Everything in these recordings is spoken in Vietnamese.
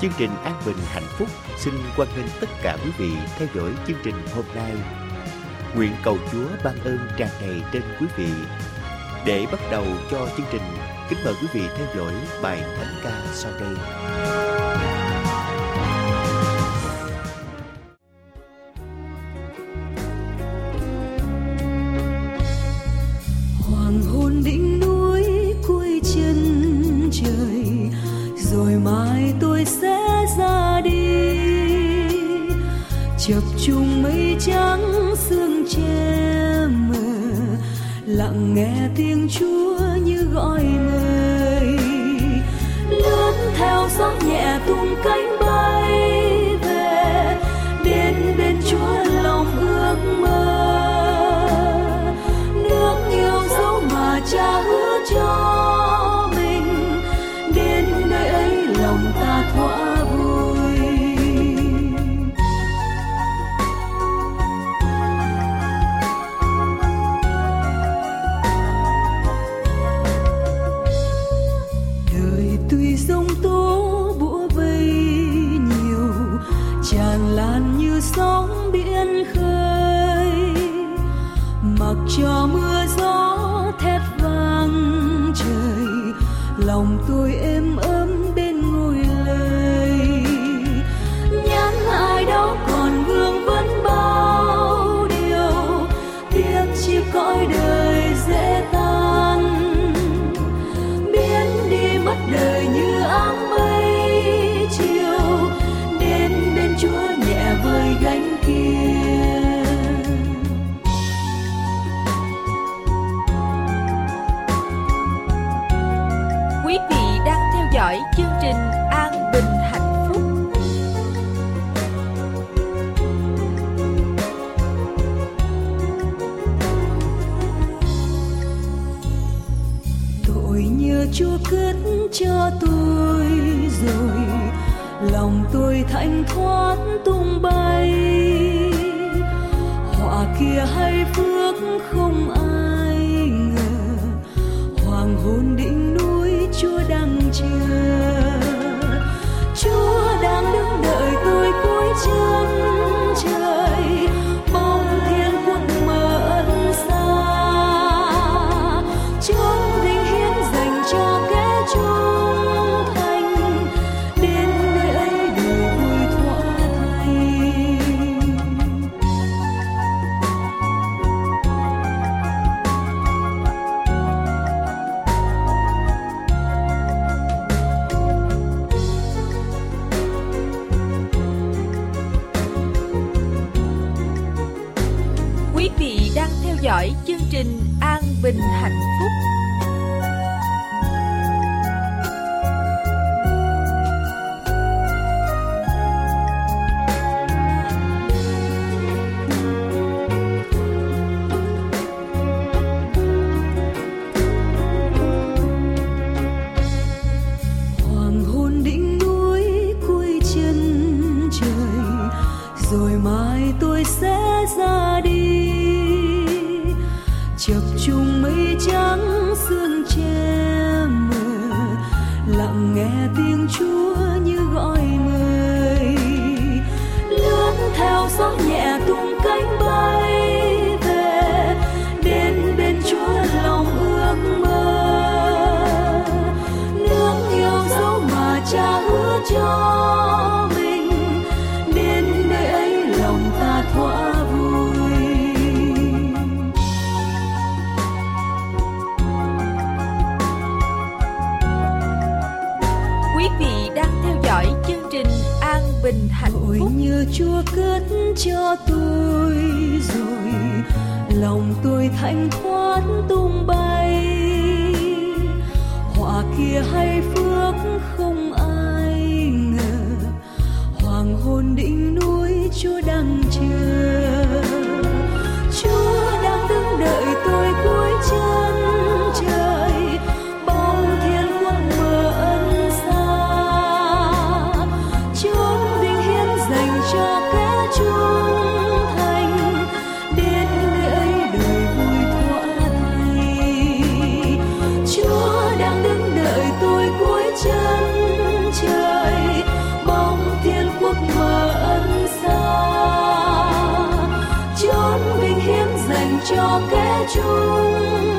Chương trình An Bình Hạnh Phúc xin quan nghênh tất cả quý vị theo dõi chương trình hôm nay. Nguyện cầu Chúa ban ơn tràn đầy trên quý vị. Để bắt đầu cho chương trình, kính mời quý vị theo dõi bài thánh ca sau đây. tôi em thạnh thoát dõi chương trình An Bình Hạnh Phúc. Cho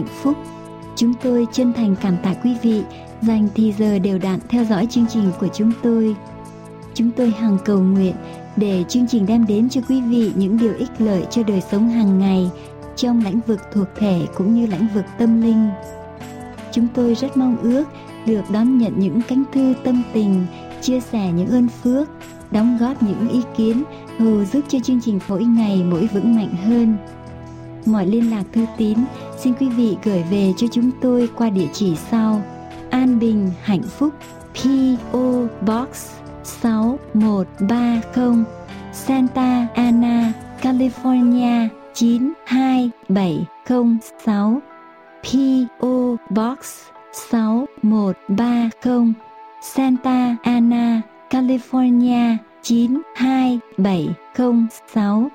Hạnh Phúc. Chúng tôi chân thành cảm tạ quý vị dành thì giờ đều đặn theo dõi chương trình của chúng tôi. Chúng tôi hằng cầu nguyện để chương trình đem đến cho quý vị những điều ích lợi cho đời sống hàng ngày trong lĩnh vực thuộc thể cũng như lĩnh vực tâm linh. Chúng tôi rất mong ước được đón nhận những cánh thư tâm tình, chia sẻ những ơn phước, đóng góp những ý kiến hầu giúp cho chương trình mỗi ngày mỗi vững mạnh hơn. Mọi liên lạc thư tín xin quý vị gửi về cho chúng tôi qua địa chỉ sau. An Bình Hạnh Phúc PO Box 6130 Santa Ana, California 92706 PO Box 6130 Santa Ana, California 92706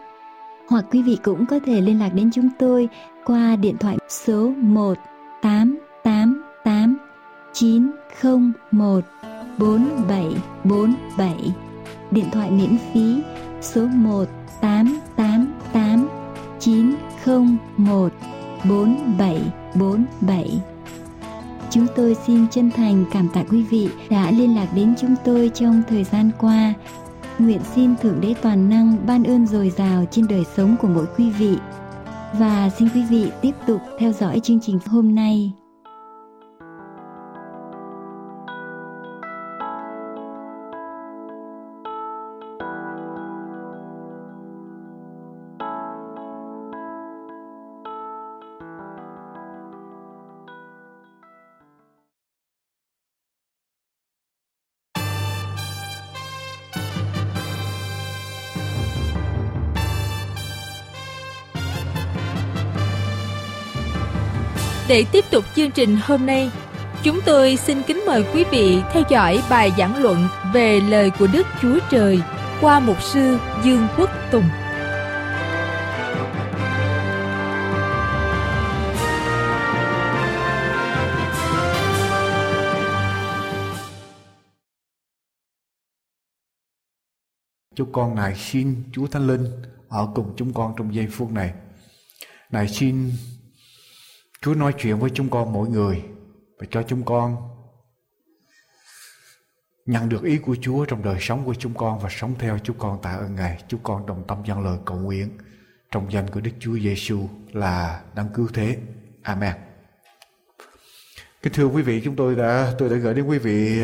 hoặc quý vị cũng có thể liên lạc đến chúng tôi qua điện thoại số 1888 901 4747 điện thoại miễn phí số 1888 901 4747 Chúng tôi xin chân thành cảm tạ quý vị đã liên lạc đến chúng tôi trong thời gian qua. Nguyện xin Thượng Đế Toàn Năng ban ơn dồi dào trên đời sống của mỗi quý vị. Và xin quý vị tiếp tục theo dõi chương trình hôm nay. Để tiếp tục chương trình hôm nay, chúng tôi xin kính mời quý vị theo dõi bài giảng luận về lời của Đức Chúa Trời qua mục sư Dương Quốc Tùng. Chúng con Ngài xin Chúa Thánh Linh ở cùng chúng con trong giây phút này. Ngài xin Chúa nói chuyện với chúng con mỗi người và cho chúng con nhận được ý của Chúa trong đời sống của chúng con và sống theo chúng con tạ ơn Ngài. Chúng con đồng tâm dâng lời cầu nguyện trong danh của Đức Chúa Giêsu là đấng cứu thế. Amen. Kính thưa quý vị, chúng tôi đã tôi đã gửi đến quý vị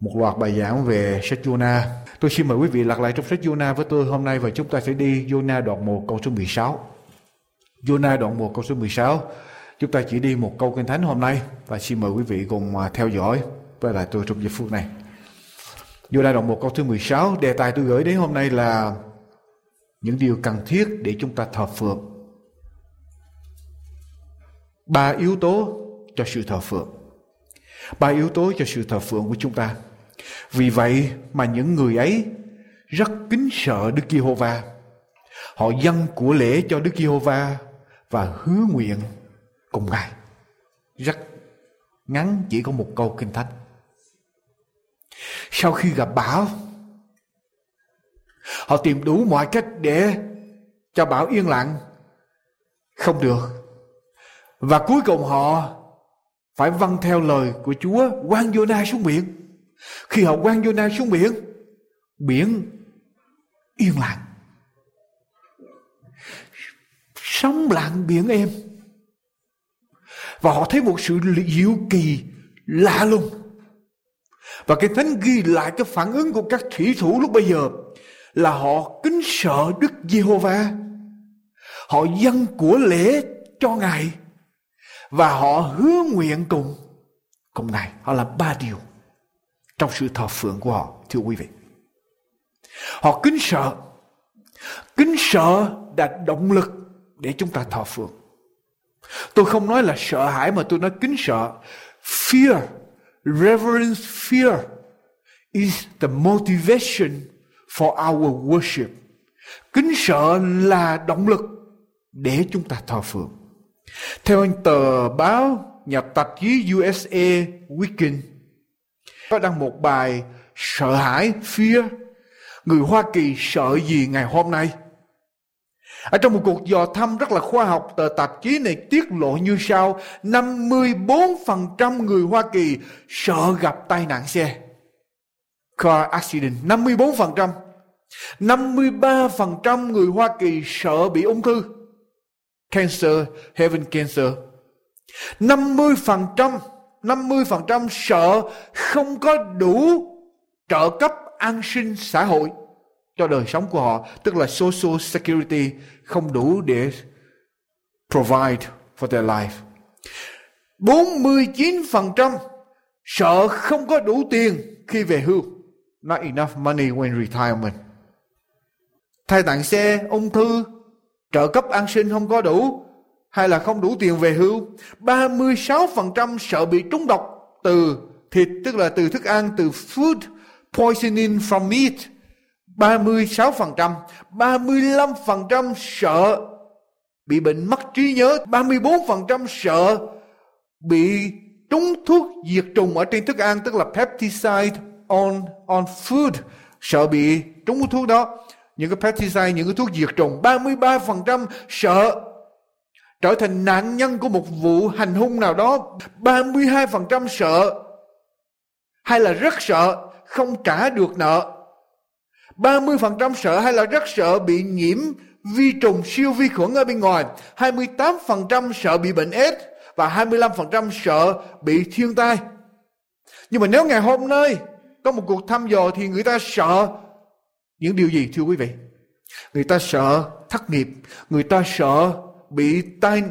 một loạt bài giảng về sách Jonah. Tôi xin mời quý vị lật lại trong sách Jonah với tôi hôm nay và chúng ta sẽ đi Jonah đoạn 1 câu số 16. Jonah đoạn 1 câu số 16. Chúng ta chỉ đi một câu kinh thánh hôm nay và xin mời quý vị cùng à, theo dõi với lại tôi trong giây phút này. Jonah đoạn 1 câu thứ 16, đề tài tôi gửi đến hôm nay là những điều cần thiết để chúng ta thờ phượng. Ba yếu tố cho sự thờ phượng. Ba yếu tố cho sự thờ phượng của chúng ta. Vì vậy mà những người ấy rất kính sợ Đức Giê-hô-va. Họ dâng của lễ cho Đức Giê-hô-va và hứa nguyện cùng Ngài. Rất ngắn chỉ có một câu kinh thánh. Sau khi gặp bão, họ tìm đủ mọi cách để cho bão yên lặng. Không được. Và cuối cùng họ phải vâng theo lời của Chúa quăng Jonah xuống biển. Khi họ quăng Jonah xuống biển, biển yên lặng sóng lặng biển êm và họ thấy một sự diệu kỳ lạ lùng và cái thánh ghi lại cái phản ứng của các thủy thủ lúc bây giờ là họ kính sợ Đức Giê-hô-va. Họ dâng của lễ cho Ngài và họ hứa nguyện cùng cùng Ngài. Họ làm ba điều trong sự thờ phượng của họ, thưa quý vị. Họ kính sợ. Kính sợ là động lực để chúng ta thờ phượng. Tôi không nói là sợ hãi mà tôi nói kính sợ. Fear, reverence fear is the motivation for our worship. Kính sợ là động lực để chúng ta thờ phượng. Theo anh tờ báo nhập tạp chí USA Weekend có đăng một bài sợ hãi fear người Hoa Kỳ sợ gì ngày hôm nay ở trong một cuộc dò thăm rất là khoa học, tờ tạp chí này tiết lộ như sau. 54% người Hoa Kỳ sợ gặp tai nạn xe. Car accident 54% 53% người Hoa Kỳ sợ bị ung thư. Cancer, heaven cancer. 50% 50% sợ không có đủ trợ cấp an sinh xã hội cho đời sống của họ, tức là social security không đủ để provide for their life. 49% sợ không có đủ tiền khi về hưu. Not enough money when retirement. Thay tặng xe, ung thư, trợ cấp an sinh không có đủ hay là không đủ tiền về hưu. 36% sợ bị trúng độc từ thịt tức là từ thức ăn từ food poisoning from meat 36%, 35% sợ bị bệnh mất trí nhớ, 34% sợ bị trúng thuốc diệt trùng ở trên thức ăn tức là pesticide on on food, sợ bị trúng thuốc đó. Những cái pesticide, những cái thuốc diệt trùng, 33% sợ trở thành nạn nhân của một vụ hành hung nào đó, 32% sợ hay là rất sợ không trả được nợ 30% sợ hay là rất sợ bị nhiễm vi trùng siêu vi khuẩn ở bên ngoài. 28% sợ bị bệnh AIDS và 25% sợ bị thiên tai. Nhưng mà nếu ngày hôm nay có một cuộc thăm dò thì người ta sợ những điều gì thưa quý vị? Người ta sợ thất nghiệp, người ta sợ bị tai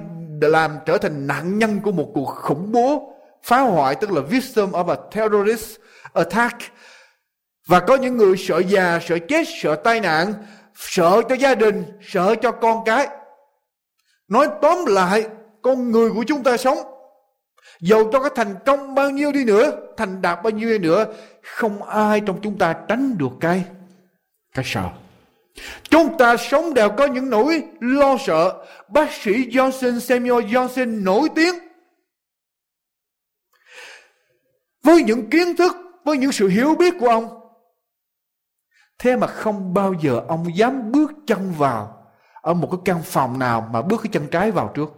làm trở thành nạn nhân của một cuộc khủng bố phá hoại tức là victim of a terrorist attack và có những người sợ già, sợ chết, sợ tai nạn, sợ cho gia đình, sợ cho con cái. Nói tóm lại, con người của chúng ta sống, dầu cho cái thành công bao nhiêu đi nữa, thành đạt bao nhiêu đi nữa, không ai trong chúng ta tránh được cái, cái sợ. Chúng ta sống đều có những nỗi lo sợ. Bác sĩ Johnson Samuel Johnson nổi tiếng với những kiến thức, với những sự hiểu biết của ông Thế mà không bao giờ ông dám bước chân vào ở một cái căn phòng nào mà bước cái chân trái vào trước.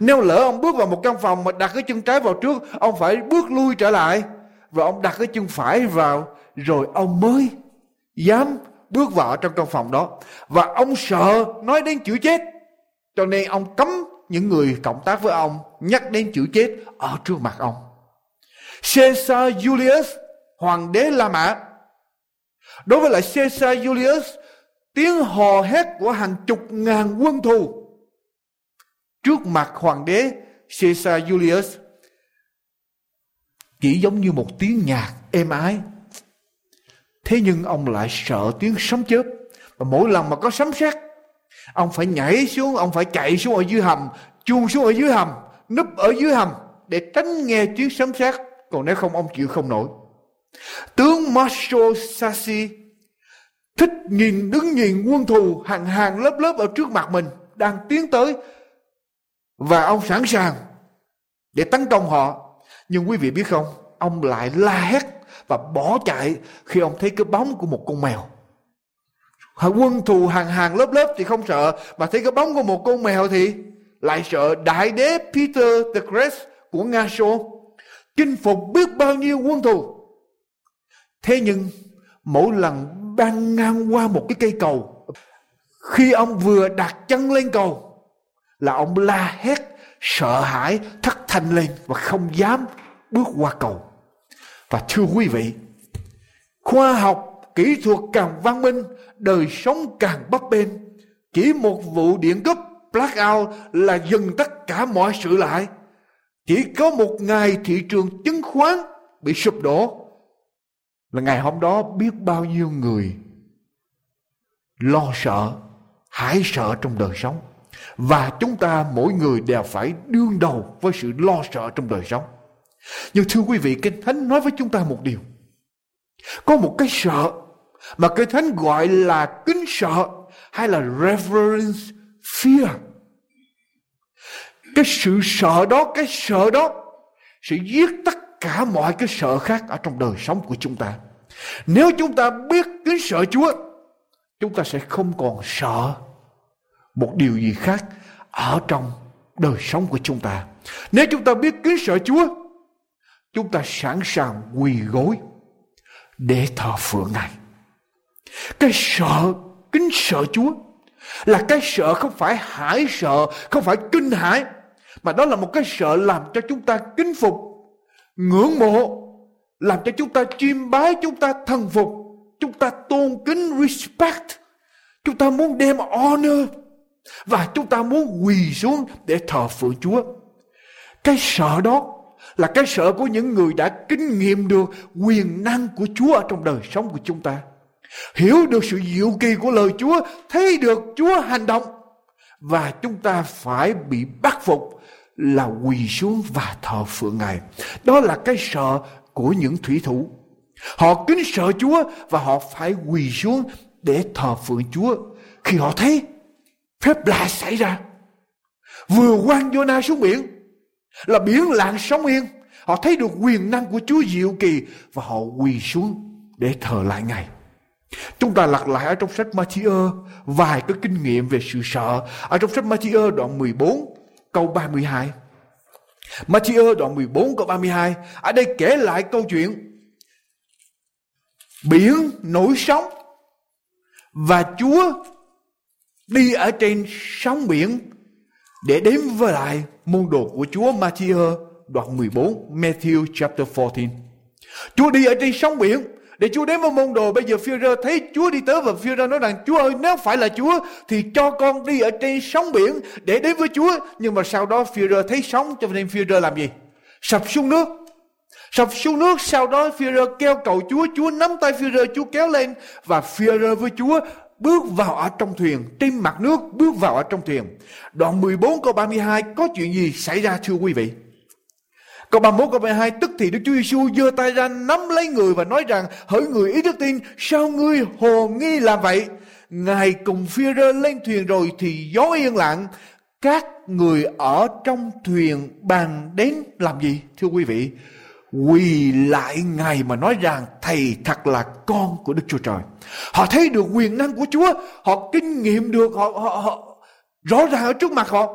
Nếu lỡ ông bước vào một căn phòng mà đặt cái chân trái vào trước, ông phải bước lui trở lại và ông đặt cái chân phải vào rồi ông mới dám bước vào trong căn phòng đó. Và ông sợ nói đến chữ chết. Cho nên ông cấm những người cộng tác với ông nhắc đến chữ chết ở trước mặt ông. Caesar Julius, hoàng đế La Mã, Đối với lại Caesar Julius, tiếng hò hét của hàng chục ngàn quân thù trước mặt hoàng đế Caesar Julius chỉ giống như một tiếng nhạc êm ái. Thế nhưng ông lại sợ tiếng sấm chớp và mỗi lần mà có sấm sét ông phải nhảy xuống, ông phải chạy xuống ở dưới hầm, chuông xuống ở dưới hầm, núp ở dưới hầm để tránh nghe tiếng sấm sét, còn nếu không ông chịu không nổi. Tướng Marshall Sassy thích nhìn, đứng nhìn quân thù hàng hàng lớp lớp ở trước mặt mình đang tiến tới. Và ông sẵn sàng để tấn công họ. Nhưng quý vị biết không, ông lại la hét và bỏ chạy khi ông thấy cái bóng của một con mèo. Quân thù hàng hàng lớp lớp thì không sợ, mà thấy cái bóng của một con mèo thì lại sợ đại đế Peter the Great của Nga Xô chinh phục biết bao nhiêu quân thù. Thế nhưng mỗi lần băng ngang qua một cái cây cầu, khi ông vừa đặt chân lên cầu, là ông la hét sợ hãi thất thanh lên và không dám bước qua cầu. Và thưa quý vị khoa học kỹ thuật càng văn minh đời sống càng bấp bênh. Chỉ một vụ điện cúp blackout là dừng tất cả mọi sự lại. Chỉ có một ngày thị trường chứng khoán bị sụp đổ là ngày hôm đó biết bao nhiêu người lo sợ, hãi sợ trong đời sống. Và chúng ta mỗi người đều phải đương đầu với sự lo sợ trong đời sống. Nhưng thưa quý vị, kinh thánh nói với chúng ta một điều. Có một cái sợ mà kinh thánh gọi là kính sợ hay là reverence fear. Cái sự sợ đó, cái sợ đó sẽ giết tất cả mọi cái sợ khác ở trong đời sống của chúng ta nếu chúng ta biết kính sợ chúa, chúng ta sẽ không còn sợ một điều gì khác ở trong đời sống của chúng ta. Nếu chúng ta biết kính sợ chúa, chúng ta sẵn sàng quỳ gối để thờ phượng ngài. Cái sợ, kính sợ chúa là cái sợ không phải hãi sợ, không phải kinh hãi, mà đó là một cái sợ làm cho chúng ta kính phục, ngưỡng mộ làm cho chúng ta chiêm bái chúng ta thần phục chúng ta tôn kính respect chúng ta muốn đem honor và chúng ta muốn quỳ xuống để thờ phượng Chúa. Cái sợ đó là cái sợ của những người đã kinh nghiệm được quyền năng của Chúa ở trong đời sống của chúng ta. Hiểu được sự diệu kỳ của lời Chúa, thấy được Chúa hành động và chúng ta phải bị bắt phục là quỳ xuống và thờ phượng Ngài. Đó là cái sợ của những thủy thủ. Họ kính sợ Chúa và họ phải quỳ xuống để thờ phượng Chúa khi họ thấy phép lạ xảy ra. Vừa quăng Jonah xuống biển, là biển lặng sóng yên. Họ thấy được quyền năng của Chúa diệu kỳ và họ quỳ xuống để thờ lại Ngài. Chúng ta lặp lại ở trong sách Matthew vài cái kinh nghiệm về sự sợ. Ở trong sách Matthew đoạn 14 câu 32. Matthew đoạn 14 câu 32. Ở đây kể lại câu chuyện biển nổi sóng và Chúa đi ở trên sóng biển để đến với lại môn đồ của Chúa Matthew đoạn 14 Matthew chapter 14 Chúa đi ở trên sóng biển để Chúa đến với môn đồ, bây giờ phi rơ thấy Chúa đi tới và phi rơ nói rằng, Chúa ơi, nếu phải là Chúa thì cho con đi ở trên sóng biển để đến với Chúa. Nhưng mà sau đó phi rơ thấy sóng, cho nên phi rơ làm gì? Sập xuống nước. Sập xuống nước, sau đó phi rơ kêu cầu Chúa Chúa nắm tay phi rơ Chúa kéo lên và phi rơ với Chúa bước vào ở trong thuyền, trên mặt nước, bước vào ở trong thuyền. Đoạn 14 câu 32 có chuyện gì xảy ra thưa quý vị? Câu 31 câu 32 tức thì Đức Chúa Giêsu giơ tay ra nắm lấy người và nói rằng hỡi người ý đức tin sao ngươi hồ nghi làm vậy Ngài cùng phi rơ lên thuyền rồi thì gió yên lặng các người ở trong thuyền bàn đến làm gì thưa quý vị quỳ lại Ngài mà nói rằng Thầy thật là con của Đức Chúa Trời. Họ thấy được quyền năng của Chúa, họ kinh nghiệm được, họ, họ, họ rõ ràng ở trước mặt họ.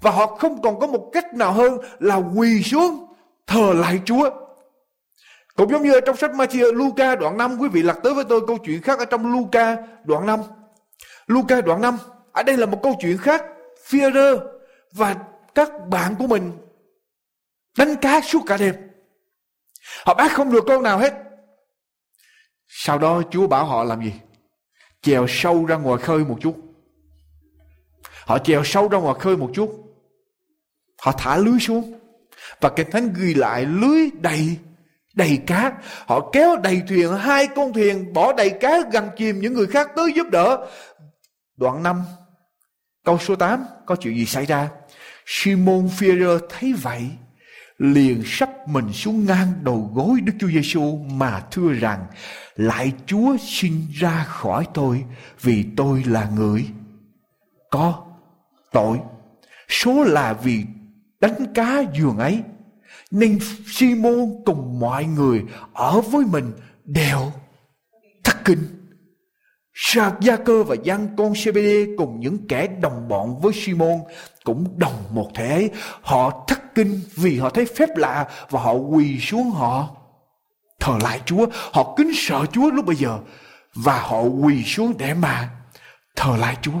Và họ không còn có một cách nào hơn là quỳ xuống thờ lại Chúa. Cũng giống như ở trong sách Matthew Luca đoạn 5 quý vị lật tới với tôi câu chuyện khác ở trong Luca đoạn 5. Luca đoạn 5, ở đây là một câu chuyện khác. Führer và các bạn của mình đánh cá suốt cả đêm. Họ bắt không được con nào hết. Sau đó Chúa bảo họ làm gì? Chèo sâu ra ngoài khơi một chút. Họ chèo sâu ra ngoài khơi một chút. Họ thả lưới xuống. Và Kinh Thánh ghi lại lưới đầy đầy cá. Họ kéo đầy thuyền, hai con thuyền bỏ đầy cá gần chìm những người khác tới giúp đỡ. Đoạn 5, câu số 8, có chuyện gì xảy ra? Simon Peter thấy vậy, liền sắp mình xuống ngang đầu gối Đức Chúa Giêsu mà thưa rằng lại Chúa xin ra khỏi tôi vì tôi là người có tội số là vì đánh cá giường ấy nên Simon cùng mọi người ở với mình đều thất kinh Sạc Gia Cơ và Giang con CBD cùng những kẻ đồng bọn với Simon cũng đồng một thể. Họ thất kinh vì họ thấy phép lạ và họ quỳ xuống họ thờ lại Chúa. Họ kính sợ Chúa lúc bây giờ và họ quỳ xuống để mà thờ lại Chúa.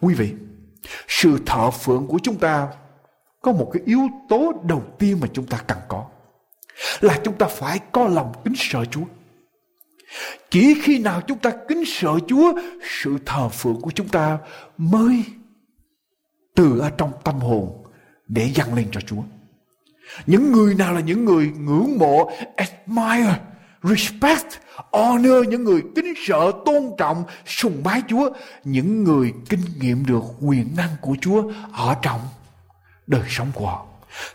Quý vị, sự thờ phượng của chúng ta có một cái yếu tố đầu tiên mà chúng ta cần có là chúng ta phải có lòng kính sợ Chúa. Chỉ khi nào chúng ta kính sợ Chúa, sự thờ phượng của chúng ta mới từ ở trong tâm hồn để dâng lên cho Chúa. Những người nào là những người ngưỡng mộ, admire, respect, honor, những người kính sợ, tôn trọng, sùng bái Chúa, những người kinh nghiệm được quyền năng của Chúa ở trong đời sống của họ.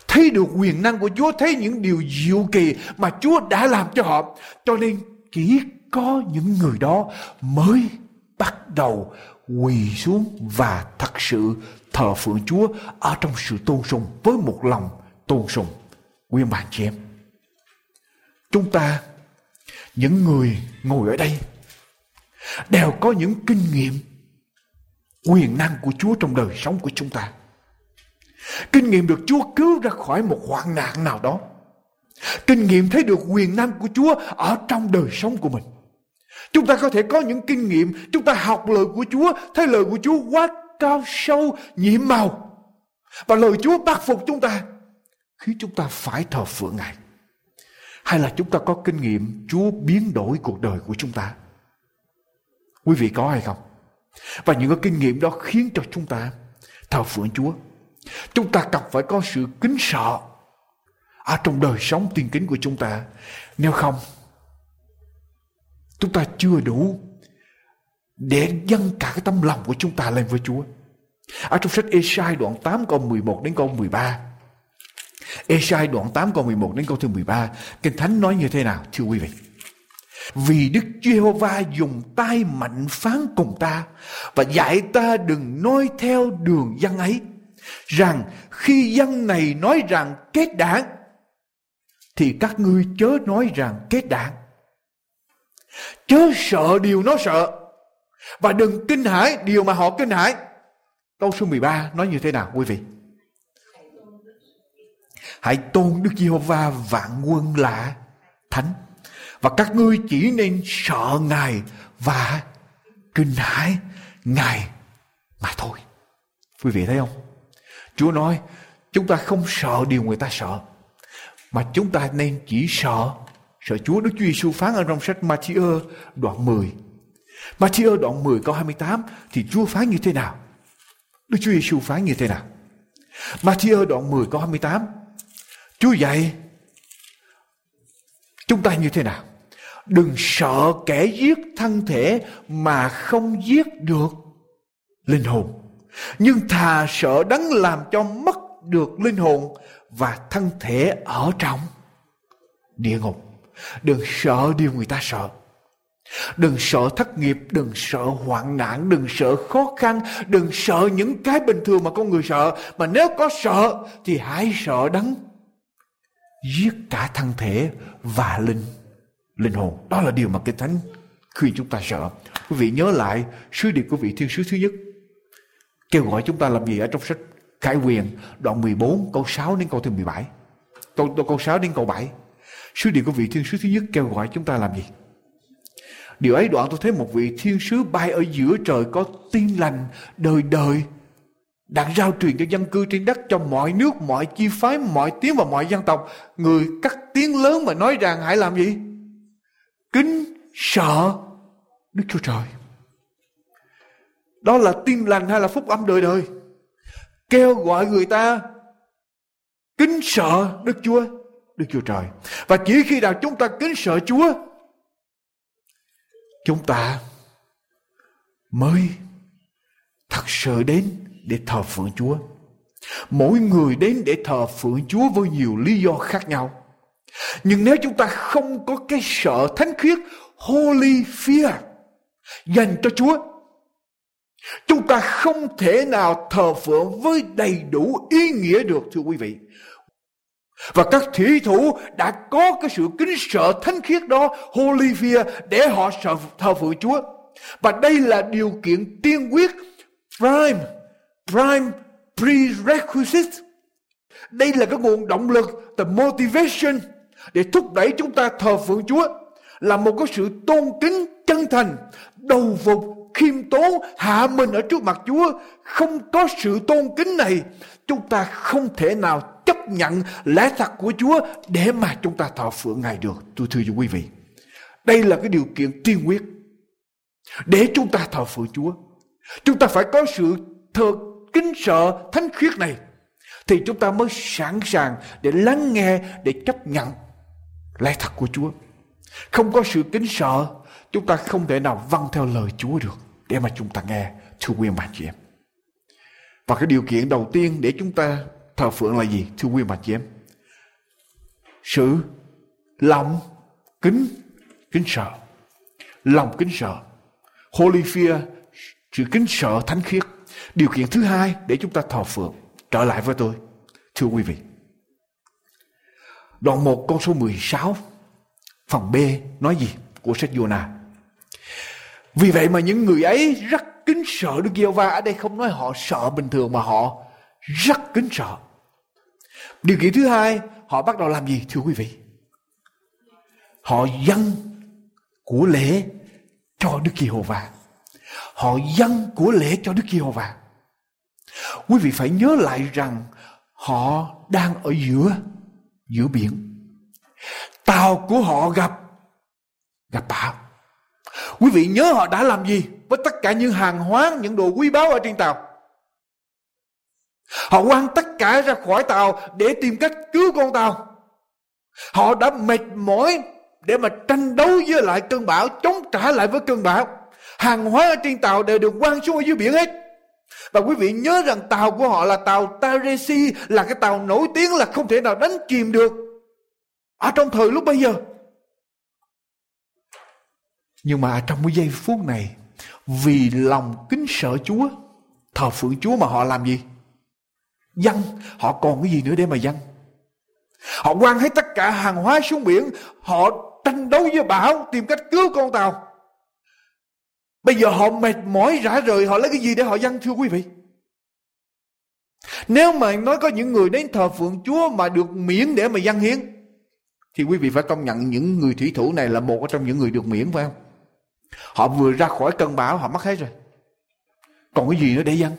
Thấy được quyền năng của Chúa, thấy những điều diệu kỳ mà Chúa đã làm cho họ. Cho nên chỉ có những người đó mới bắt đầu quỳ xuống và thật sự thờ phượng Chúa ở trong sự tôn sùng với một lòng tôn sùng. Nguyên bản chị em. Chúng ta, những người ngồi ở đây, đều có những kinh nghiệm quyền năng của Chúa trong đời sống của chúng ta. Kinh nghiệm được Chúa cứu ra khỏi một hoạn nạn nào đó. Kinh nghiệm thấy được quyền năng của Chúa ở trong đời sống của mình. Chúng ta có thể có những kinh nghiệm, chúng ta học lời của Chúa, thấy lời của Chúa quá cao sâu, nhiệm màu. Và lời Chúa bắt phục chúng ta khi chúng ta phải thờ phượng Ngài. Hay là chúng ta có kinh nghiệm Chúa biến đổi cuộc đời của chúng ta. Quý vị có hay không? Và những cái kinh nghiệm đó khiến cho chúng ta thờ phượng Chúa. Chúng ta cần phải có sự kính sợ ở trong đời sống tiên kính của chúng ta. Nếu không, chúng ta chưa đủ để dâng cả cái tâm lòng của chúng ta lên với Chúa. Ở trong sách Esai đoạn 8 câu 11 đến câu 13. Esai đoạn 8 câu 11 đến câu thứ 13. Kinh Thánh nói như thế nào thưa quý vị? Vì Đức Giê-hô-va dùng tay mạnh phán cùng ta và dạy ta đừng nói theo đường dân ấy rằng khi dân này nói rằng kết đảng, thì các ngươi chớ nói rằng kết đảng chớ sợ điều nó sợ, và đừng kinh hãi điều mà họ kinh hãi câu số 13 nói như thế nào, quý vị hãy tôn Đức Giê-hô-va vạn quân là thánh, và các ngươi chỉ nên sợ Ngài và kinh hãi Ngài mà thôi. Quý vị thấy không? Chúa nói, chúng ta không sợ điều người ta sợ, mà chúng ta nên chỉ sợ sợ Chúa, Đức Chúa Giêsu phán ở trong sách Matthew đoạn 10. Matthew đoạn 10 câu 28 thì Chúa phán như thế nào? Đức Chúa Giêsu phán như thế nào? Matthew đoạn 10 câu 28 Chúa dạy chúng ta như thế nào? Đừng sợ kẻ giết thân thể mà không giết được linh hồn. Nhưng thà sợ đấng làm cho mất được linh hồn và thân thể ở trong địa ngục. Đừng sợ điều người ta sợ. Đừng sợ thất nghiệp, đừng sợ hoạn nạn, đừng sợ khó khăn, đừng sợ những cái bình thường mà con người sợ. Mà nếu có sợ thì hãy sợ đấng giết cả thân thể và linh linh hồn. Đó là điều mà Kinh Thánh khuyên chúng ta sợ. Quý vị nhớ lại sứ điệp của vị thiên sứ thứ nhất. Kêu gọi chúng ta làm gì ở trong sách Khải quyền đoạn 14 câu 6 đến câu thứ 17. Câu, câu 6 đến câu 7. Sứ điệp của vị thiên sứ thứ nhất kêu gọi chúng ta làm gì? Điều ấy đoạn tôi thấy một vị thiên sứ bay ở giữa trời có tin lành đời đời đang giao truyền cho dân cư trên đất cho mọi nước, mọi chi phái, mọi tiếng và mọi dân tộc. Người cắt tiếng lớn mà nói rằng hãy làm gì? Kính sợ Đức Chúa Trời. Đó là tin lành hay là phúc âm đời đời? Kêu gọi người ta kính sợ Đức Chúa, Đức Chúa Trời. Và chỉ khi nào chúng ta kính sợ Chúa, chúng ta mới thật sự đến để thờ phượng Chúa. Mỗi người đến để thờ phượng Chúa với nhiều lý do khác nhau. Nhưng nếu chúng ta không có cái sợ thánh khiết holy fear dành cho Chúa, chúng ta không thể nào thờ phượng với đầy đủ ý nghĩa được thưa quý vị. Và các thủy thủ đã có cái sự kính sợ thánh khiết đó, holy fear, để họ sợ thờ phượng Chúa. Và đây là điều kiện tiên quyết, prime prime prerequisite. Đây là cái nguồn động lực, the motivation để thúc đẩy chúng ta thờ phượng Chúa là một cái sự tôn kính chân thành, đầu phục khiêm tốn hạ mình ở trước mặt Chúa, không có sự tôn kính này, chúng ta không thể nào chấp nhận lẽ thật của Chúa để mà chúng ta thọ phượng Ngài được. Tôi thưa quý vị, đây là cái điều kiện tiên quyết để chúng ta thờ phượng Chúa. Chúng ta phải có sự thờ kính sợ thánh khiết này thì chúng ta mới sẵn sàng để lắng nghe, để chấp nhận lẽ thật của Chúa. Không có sự kính sợ, chúng ta không thể nào vâng theo lời Chúa được để mà chúng ta nghe, thưa quý bà chị em. Và cái điều kiện đầu tiên để chúng ta thờ phượng là gì, thưa quý bà chị em? Sự lòng kính kính sợ. Lòng kính sợ. Holy fear, sự kính sợ thánh khiết. Điều kiện thứ hai để chúng ta thờ phượng. Trở lại với tôi, thưa quý vị. Đoạn 1 con số 16 Phần B nói gì của sách Jonah vì vậy mà những người ấy rất kính sợ Đức giê va Ở đây không nói họ sợ bình thường mà họ rất kính sợ. Điều kiện thứ hai, Họ bắt đầu làm gì, thưa quý vị? Họ dâng của lễ cho Đức Giê-hô-va. Họ dâng của lễ cho Đức Giê-hô-va. Quý vị phải nhớ lại rằng họ đang ở giữa giữa biển. Tàu của họ gặp gặp bão quý vị nhớ họ đã làm gì với tất cả những hàng hóa những đồ quý báu ở trên tàu? Họ quăng tất cả ra khỏi tàu để tìm cách cứu con tàu. Họ đã mệt mỏi để mà tranh đấu với lại cơn bão, chống trả lại với cơn bão. Hàng hóa ở trên tàu đều được quăng xuống ở dưới biển hết. Và quý vị nhớ rằng tàu của họ là tàu Taresi là cái tàu nổi tiếng là không thể nào đánh chìm được. Ở trong thời lúc bây giờ. Nhưng mà trong cái giây phút này vì lòng kính sợ Chúa, thờ phượng Chúa mà họ làm gì? Dân, họ còn cái gì nữa để mà dân? Họ quăng hết tất cả hàng hóa xuống biển, họ tranh đấu với bão tìm cách cứu con tàu. Bây giờ họ mệt mỏi rã rời Họ lấy cái gì để họ dâng thưa quý vị Nếu mà nói có những người đến thờ phượng Chúa Mà được miễn để mà dâng hiến Thì quý vị phải công nhận Những người thủy thủ này là một trong những người được miễn phải không Họ vừa ra khỏi cơn bão Họ mất hết rồi Còn cái gì nữa để dân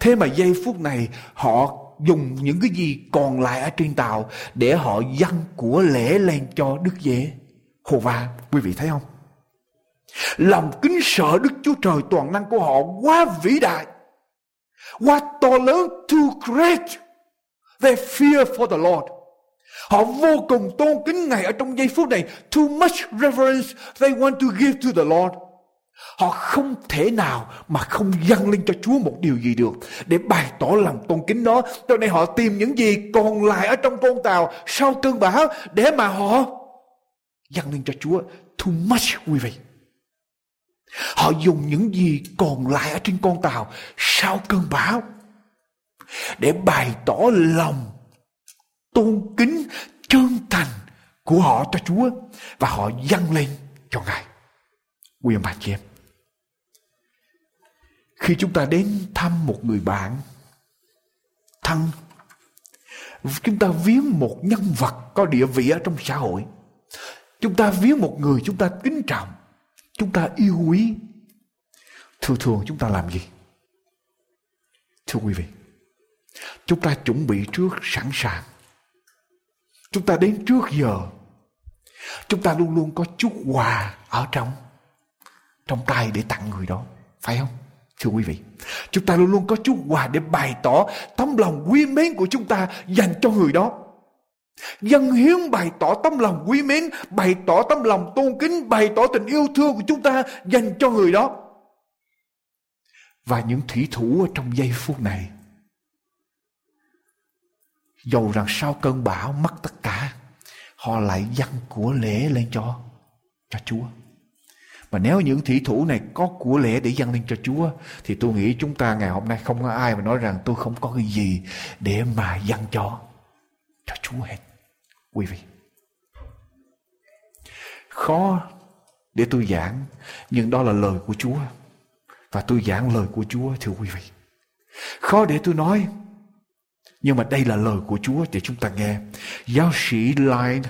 Thế mà giây phút này Họ dùng những cái gì còn lại ở trên tàu Để họ dâng của lễ lên cho Đức Giê Hồ Va Quý vị thấy không Lòng kính sợ Đức Chúa Trời toàn năng của họ quá vĩ đại. Quá to lớn, too great. They fear for the Lord. Họ vô cùng tôn kính Ngài ở trong giây phút này. Too much reverence they want to give to the Lord. Họ không thể nào mà không dâng lên cho Chúa một điều gì được để bày tỏ lòng tôn kính đó. Cho nên họ tìm những gì còn lại ở trong con tàu sau cơn bão để mà họ dâng lên cho Chúa. Too much, quý vị. Họ dùng những gì còn lại ở trên con tàu sau cơn bão để bày tỏ lòng tôn kính trơn thành của họ cho Chúa và họ dâng lên cho Ngài. Quý ông bà chị em. Khi chúng ta đến thăm một người bạn thân chúng ta viếng một nhân vật có địa vị ở trong xã hội chúng ta viếng một người chúng ta kính trọng Chúng ta yêu quý. Thường thường chúng ta làm gì? Thưa quý vị, chúng ta chuẩn bị trước sẵn sàng. Chúng ta đến trước giờ. Chúng ta luôn luôn có chút quà ở trong trong tay để tặng người đó. Phải không? Thưa quý vị, chúng ta luôn luôn có chút quà để bày tỏ tấm lòng quý mến của chúng ta dành cho người đó. Dân hiến bày tỏ tấm lòng quý mến, bày tỏ tấm lòng tôn kính, bày tỏ tình yêu thương của chúng ta dành cho người đó. Và những thủy thủ ở trong giây phút này, dầu rằng sau cơn bão mất tất cả, họ lại dâng của lễ lên cho cho Chúa. Mà nếu những thủy thủ này có của lễ để dâng lên cho Chúa Thì tôi nghĩ chúng ta ngày hôm nay không có ai mà nói rằng tôi không có cái gì để mà dâng cho cho Chúa hết. Quý vị khó để tôi giảng nhưng đó là lời của Chúa. Và tôi giảng lời của Chúa thưa quý vị. Khó để tôi nói nhưng mà đây là lời của Chúa để chúng ta nghe giáo sĩ Line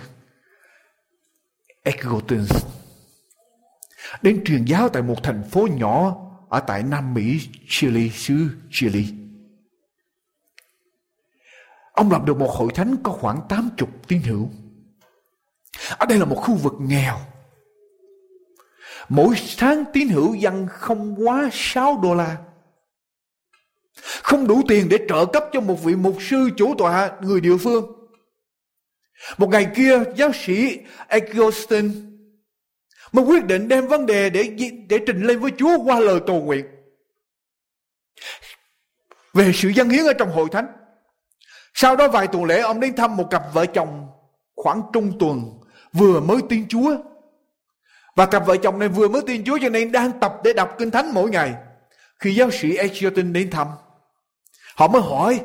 Eggletons đến truyền giáo tại một thành phố nhỏ ở tại Nam Mỹ, Chile, xứ Chile. Ông lập được một hội thánh có khoảng 80 tín hữu. Ở đây là một khu vực nghèo. Mỗi tháng tín hữu dân không quá 6 đô la. Không đủ tiền để trợ cấp cho một vị mục sư chủ tọa người địa phương. Một ngày kia giáo sĩ Augustine mới quyết định đem vấn đề để để trình lên với Chúa qua lời cầu nguyện về sự dân hiến ở trong hội thánh. Sau đó vài tuần lễ ông đến thăm một cặp vợ chồng khoảng trung tuần vừa mới tin Chúa. Và cặp vợ chồng này vừa mới tin Chúa cho nên đang tập để đọc kinh thánh mỗi ngày. Khi giáo sĩ Egerton đến thăm, họ mới hỏi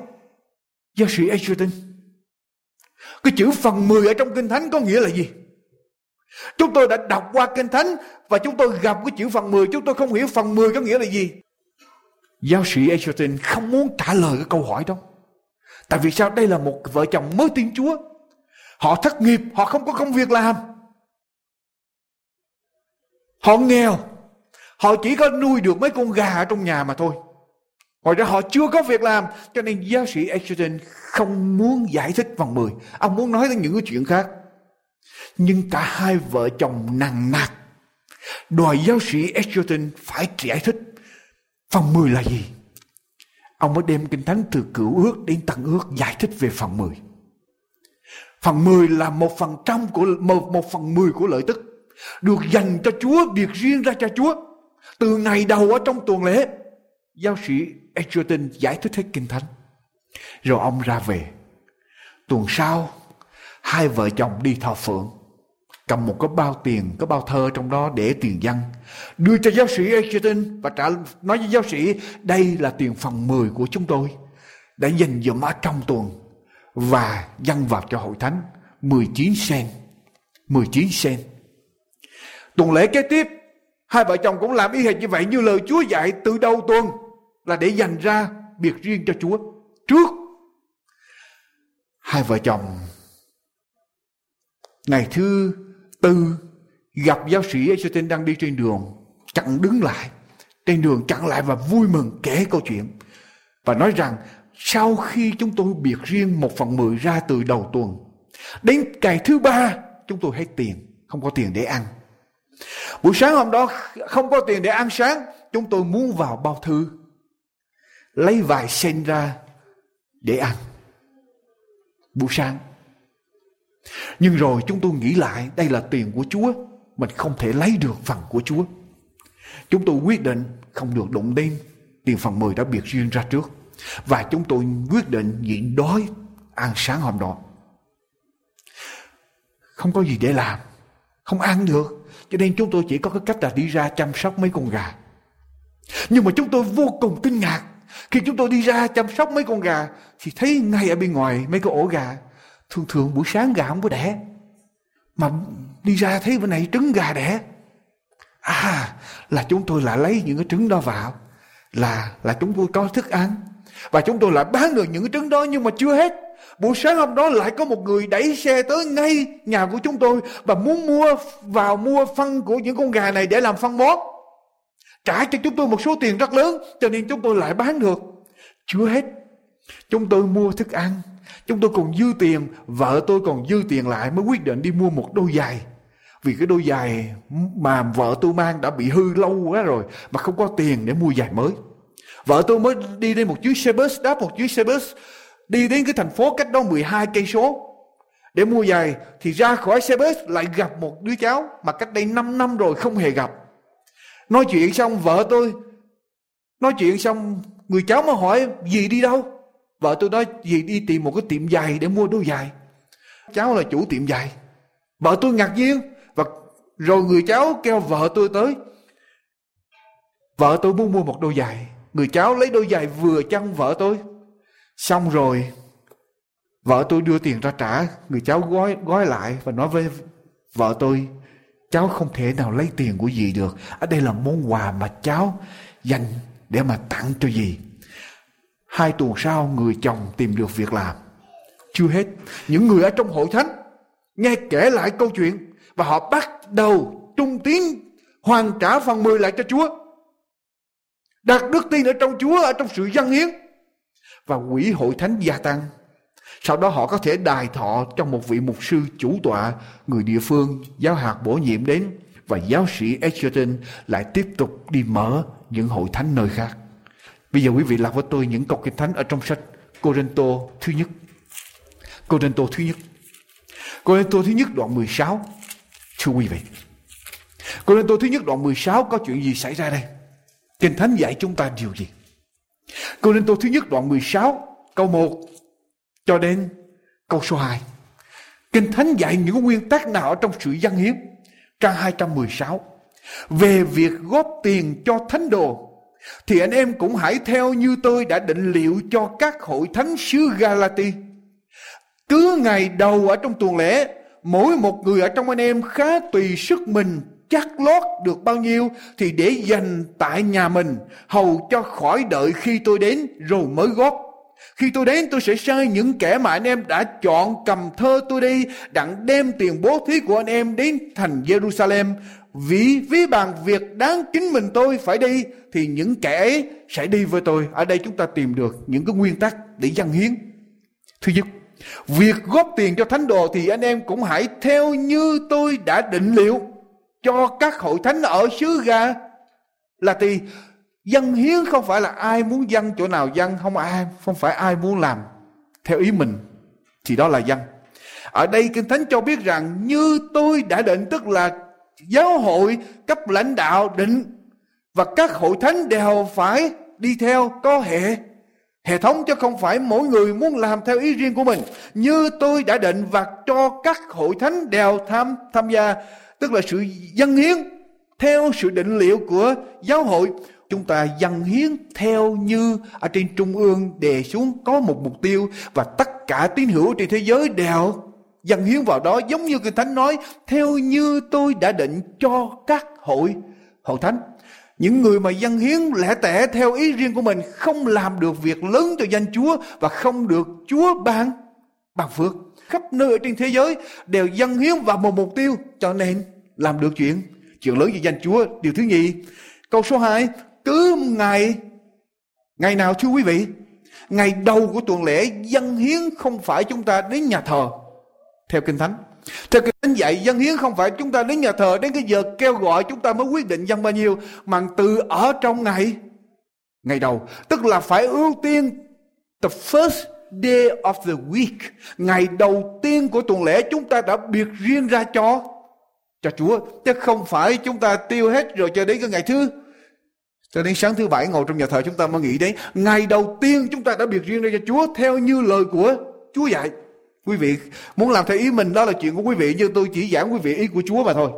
giáo sĩ Egerton, cái chữ phần 10 ở trong kinh thánh có nghĩa là gì? Chúng tôi đã đọc qua kinh thánh và chúng tôi gặp cái chữ phần 10, chúng tôi không hiểu phần 10 có nghĩa là gì. Giáo sĩ Egerton không muốn trả lời cái câu hỏi đó. Tại vì sao đây là một vợ chồng mới tin Chúa. Họ thất nghiệp, họ không có công việc làm. Họ nghèo, họ chỉ có nuôi được mấy con gà ở trong nhà mà thôi. Ngoài ra họ chưa có việc làm cho nên giáo sĩ Edgerton không muốn giải thích phần 10. Ông muốn nói đến những cái chuyện khác. Nhưng cả hai vợ chồng nặng nặc đòi giáo sĩ Edgerton phải giải thích phần 10 là gì. Ông mới đem kinh thánh từ cựu ước đến tăng ước giải thích về phần 10. Phần 10 là một phần trăm của một, một phần 10 của lợi tức được dành cho Chúa, biệt riêng ra cho Chúa. Từ ngày đầu ở trong tuần lễ, giáo sĩ Edgerton giải thích hết kinh thánh. Rồi ông ra về. Tuần sau, hai vợ chồng đi thọ phượng cầm một cái bao tiền, cái bao thơ trong đó để tiền dân. Đưa cho giáo sĩ Edgerton và trả nói với giáo sĩ đây là tiền phần 10 của chúng tôi. Đã dành dụm ở trong tuần và dâng vào cho hội thánh 19 sen. 19 sen. Tuần lễ kế tiếp, hai vợ chồng cũng làm y hệt như vậy như lời Chúa dạy từ đầu tuần là để dành ra biệt riêng cho Chúa. Trước hai vợ chồng ngày thứ Tư gặp giáo sĩ Einstein đang đi trên đường, chặn đứng lại. Trên đường chặn lại và vui mừng kể câu chuyện. Và nói rằng sau khi chúng tôi biệt riêng một phần mười ra từ đầu tuần, đến ngày thứ ba chúng tôi hết tiền, không có tiền để ăn. Buổi sáng hôm đó không có tiền để ăn sáng, chúng tôi muốn vào bao thư, lấy vài sen ra để ăn. Buổi sáng nhưng rồi chúng tôi nghĩ lại, đây là tiền của Chúa. Mình không thể lấy được phần của Chúa. Chúng tôi quyết định không được đụng đến tiền phần 10 đã biệt riêng ra trước. Và chúng tôi quyết định nhịn đói ăn sáng hôm đó. Không có gì để làm. Không ăn được. Cho nên chúng tôi chỉ có cái cách là đi ra chăm sóc mấy con gà. Nhưng mà chúng tôi vô cùng kinh ngạc. Khi chúng tôi đi ra chăm sóc mấy con gà, thì thấy ngay ở bên ngoài mấy cái ổ gà. Thường thường buổi sáng gà không có đẻ, mà đi ra thấy bên này trứng gà đẻ. À là chúng tôi lại lấy những cái trứng đó vào, là là chúng tôi có thức ăn. Và chúng tôi lại bán được những cái trứng đó nhưng mà chưa hết. Buổi sáng hôm đó lại có một người đẩy xe tới ngay nhà của chúng tôi và muốn mua, vào mua phân của những con gà này để làm phân bón trả cho chúng tôi một số tiền rất lớn cho nên chúng tôi lại bán được chưa hết chúng tôi mua thức ăn Chúng tôi còn dư tiền, vợ tôi còn dư tiền lại mới quyết định đi mua một đôi giày. Vì cái đôi giày mà vợ tôi mang đã bị hư lâu quá rồi mà không có tiền để mua giày mới. Vợ tôi mới đi đến một chuyến xe bus, đáp một chuyến xe bus, đi đến cái thành phố cách đó 12 cây số để mua giày thì ra khỏi xe bus lại gặp một đứa cháu mà cách đây 5 năm rồi không hề gặp. Nói chuyện xong vợ tôi, nói chuyện xong người cháu mới hỏi gì đi đâu Vợ tôi nói gì đi tìm một cái tiệm giày để mua đôi giày. Cháu là chủ tiệm giày. Vợ tôi ngạc nhiên. Và rồi người cháu kêu vợ tôi tới. Vợ tôi muốn mua một đôi giày. Người cháu lấy đôi giày vừa chân vợ tôi. Xong rồi, vợ tôi đưa tiền ra trả. Người cháu gói gói lại và nói với vợ tôi cháu không thể nào lấy tiền của dì được. Ở đây là món quà mà cháu dành để mà tặng cho dì. Hai tuần sau người chồng tìm được việc làm. Chưa hết, những người ở trong hội thánh nghe kể lại câu chuyện và họ bắt đầu trung tiến hoàn trả phần mười lại cho Chúa. Đặt đức tin ở trong Chúa, ở trong sự dân hiến. Và quỹ hội thánh gia tăng. Sau đó họ có thể đài thọ trong một vị mục sư chủ tọa, người địa phương, giáo hạt bổ nhiệm đến và giáo sĩ Edgerton lại tiếp tục đi mở những hội thánh nơi khác. Bây giờ quý vị đọc với tôi những câu kinh thánh ở trong sách Corinto thứ nhất. Corinto thứ nhất. Corinto thứ nhất đoạn 16. Thưa quý vị. Corinto thứ nhất đoạn 16 có chuyện gì xảy ra đây? Kinh thánh dạy chúng ta điều gì? Corinto thứ nhất đoạn 16 câu 1 cho đến câu số 2. Kinh thánh dạy những nguyên tắc nào ở trong sự dân hiến? Trang 216. Về việc góp tiền cho thánh đồ thì anh em cũng hãy theo như tôi đã định liệu cho các hội thánh xứ Galati. Cứ ngày đầu ở trong tuần lễ, mỗi một người ở trong anh em khá tùy sức mình chắc lót được bao nhiêu thì để dành tại nhà mình hầu cho khỏi đợi khi tôi đến rồi mới góp khi tôi đến tôi sẽ sai những kẻ mà anh em đã chọn cầm thơ tôi đi đặng đem tiền bố thí của anh em đến thành Jerusalem vì ví bằng việc đáng chính mình tôi phải đi thì những kẻ ấy sẽ đi với tôi. Ở đây chúng ta tìm được những cái nguyên tắc để dân hiến. Thứ nhất, việc góp tiền cho thánh đồ thì anh em cũng hãy theo như tôi đã định liệu cho các hội thánh ở xứ Ga là thì dân hiến không phải là ai muốn dân chỗ nào dân, không ai, không phải ai muốn làm theo ý mình, thì đó là dân. Ở đây kinh thánh cho biết rằng như tôi đã định, tức là giáo hội, cấp lãnh đạo định và các hội thánh đều phải đi theo, có hệ hệ thống chứ không phải mỗi người muốn làm theo ý riêng của mình. Như tôi đã định và cho các hội thánh đều tham tham gia, tức là sự dân hiến theo sự định liệu của giáo hội chúng ta dân hiến theo như ở trên trung ương đề xuống có một mục tiêu và tất cả tín hữu trên thế giới đều dâng hiến vào đó. Giống như kinh thánh nói, theo như tôi đã định cho các hội hội thánh. Những người mà dân hiến lẻ tẻ theo ý riêng của mình không làm được việc lớn cho danh Chúa và không được Chúa ban ban phước. Khắp nơi ở trên thế giới đều dân hiến vào một mục tiêu, cho nên làm được chuyện chuyện lớn cho danh Chúa. Điều thứ nhì, câu số 2 cứ ngày ngày nào thưa quý vị, ngày đầu của tuần lễ dân hiến không phải chúng ta đến nhà thờ. Theo kinh thánh, theo kinh thánh dạy dân hiến không phải chúng ta đến nhà thờ, đến cái giờ kêu gọi chúng ta mới quyết định dân bao nhiêu, mà từ ở trong ngày ngày đầu. Tức là phải ưu tiên the first day of the week, ngày đầu tiên của tuần lễ chúng ta đã biệt riêng ra cho cho Chúa. Chứ không phải chúng ta tiêu hết rồi cho đến cái ngày thứ cho đến sáng thứ bảy ngồi trong nhà thờ chúng ta mới nghĩ đến, ngày đầu tiên chúng ta đã biệt riêng ra cho Chúa, theo như lời của Chúa dạy Quý vị, muốn làm theo ý mình, đó là chuyện của quý vị, nhưng tôi chỉ giảng quý vị ý của Chúa mà thôi.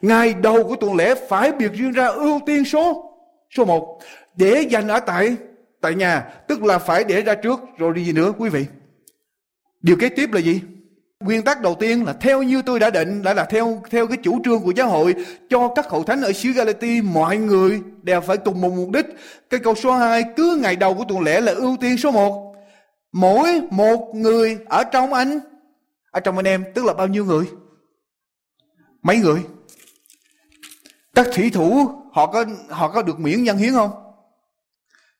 Ngày đầu của tuần lễ phải biệt riêng ra ưu tiên số số một, để dành ở tại tại nhà, tức là phải để ra trước, rồi đi gì nữa, quý vị. Điều kế tiếp là gì? Nguyên tắc đầu tiên là theo như tôi đã định đã là theo theo cái chủ trương của giáo hội, cho các hậu thánh ở xứ Galati, mọi người đều phải cùng một mục đích. Cái câu số 2 cứ ngày đầu của tuần lễ là ưu tiên số 1 mỗi một người ở trong anh, ở trong anh em, tức là bao nhiêu người? Mấy người? Các thủy thủ, họ có họ có được miễn nhân hiến không?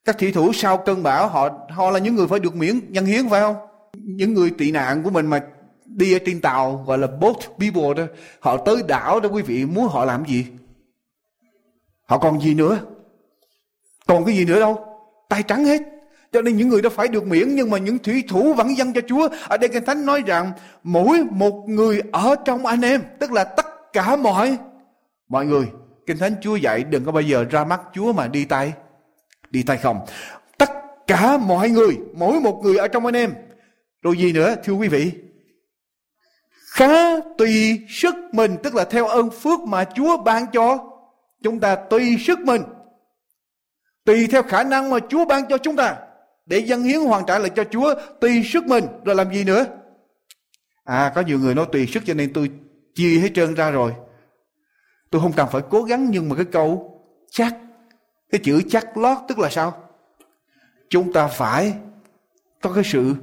Các thủy thủ sau cơn bão, họ họ là những người phải được miễn nhân hiến, phải không? Những người tị nạn của mình mà đi ở trên tàu gọi là boat people đó họ tới đảo đó quý vị muốn họ làm gì họ còn gì nữa còn cái gì nữa đâu tay trắng hết cho nên những người đó phải được miễn nhưng mà những thủy thủ vẫn dâng cho Chúa. Ở đây Kinh Thánh nói rằng mỗi một người ở trong anh em, tức là tất cả mọi mọi người. Kinh Thánh Chúa dạy đừng có bao giờ ra mắt Chúa mà đi tay đi tay không. Tất cả mọi người, mỗi một người ở trong anh em. Rồi gì nữa thưa quý vị? Khá tùy sức mình, tức là theo ơn phước mà Chúa ban cho chúng ta tùy sức mình. Tùy theo khả năng mà Chúa ban cho chúng ta để dân hiến hoàn trả lại cho Chúa tùy sức mình rồi làm gì nữa à có nhiều người nói tùy sức cho nên tôi chia hết trơn ra rồi tôi không cần phải cố gắng nhưng mà cái câu chắc cái chữ chắc lót tức là sao chúng ta phải có cái sự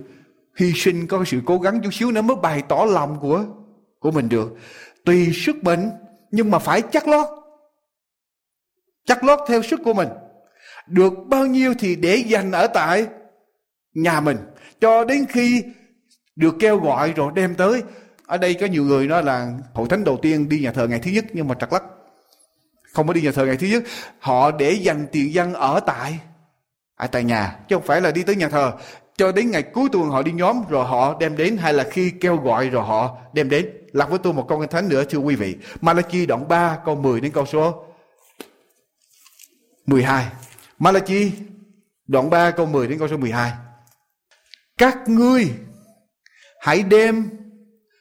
hy sinh có sự cố gắng chút xíu nữa mới bày tỏ lòng của của mình được. Tùy sức mình nhưng mà phải chắc lót. Chắc lót theo sức của mình. Được bao nhiêu thì để dành ở tại nhà mình. Cho đến khi được kêu gọi rồi đem tới. Ở đây có nhiều người nói là hội thánh đầu tiên đi nhà thờ ngày thứ nhất, nhưng mà trật lắc. Không có đi nhà thờ ngày thứ nhất. Họ để dành tiền dân ở tại ở tại nhà, chứ không phải là đi tới nhà thờ cho đến ngày cuối tuần họ đi nhóm rồi họ đem đến, hay là khi kêu gọi rồi họ đem đến. Lặp với tôi một câu kinh thánh nữa, thưa quý vị. Malachi đoạn 3 câu 10 đến câu số 12 Malachi đoạn 3 câu 10 đến câu số 12 các ngươi hãy đem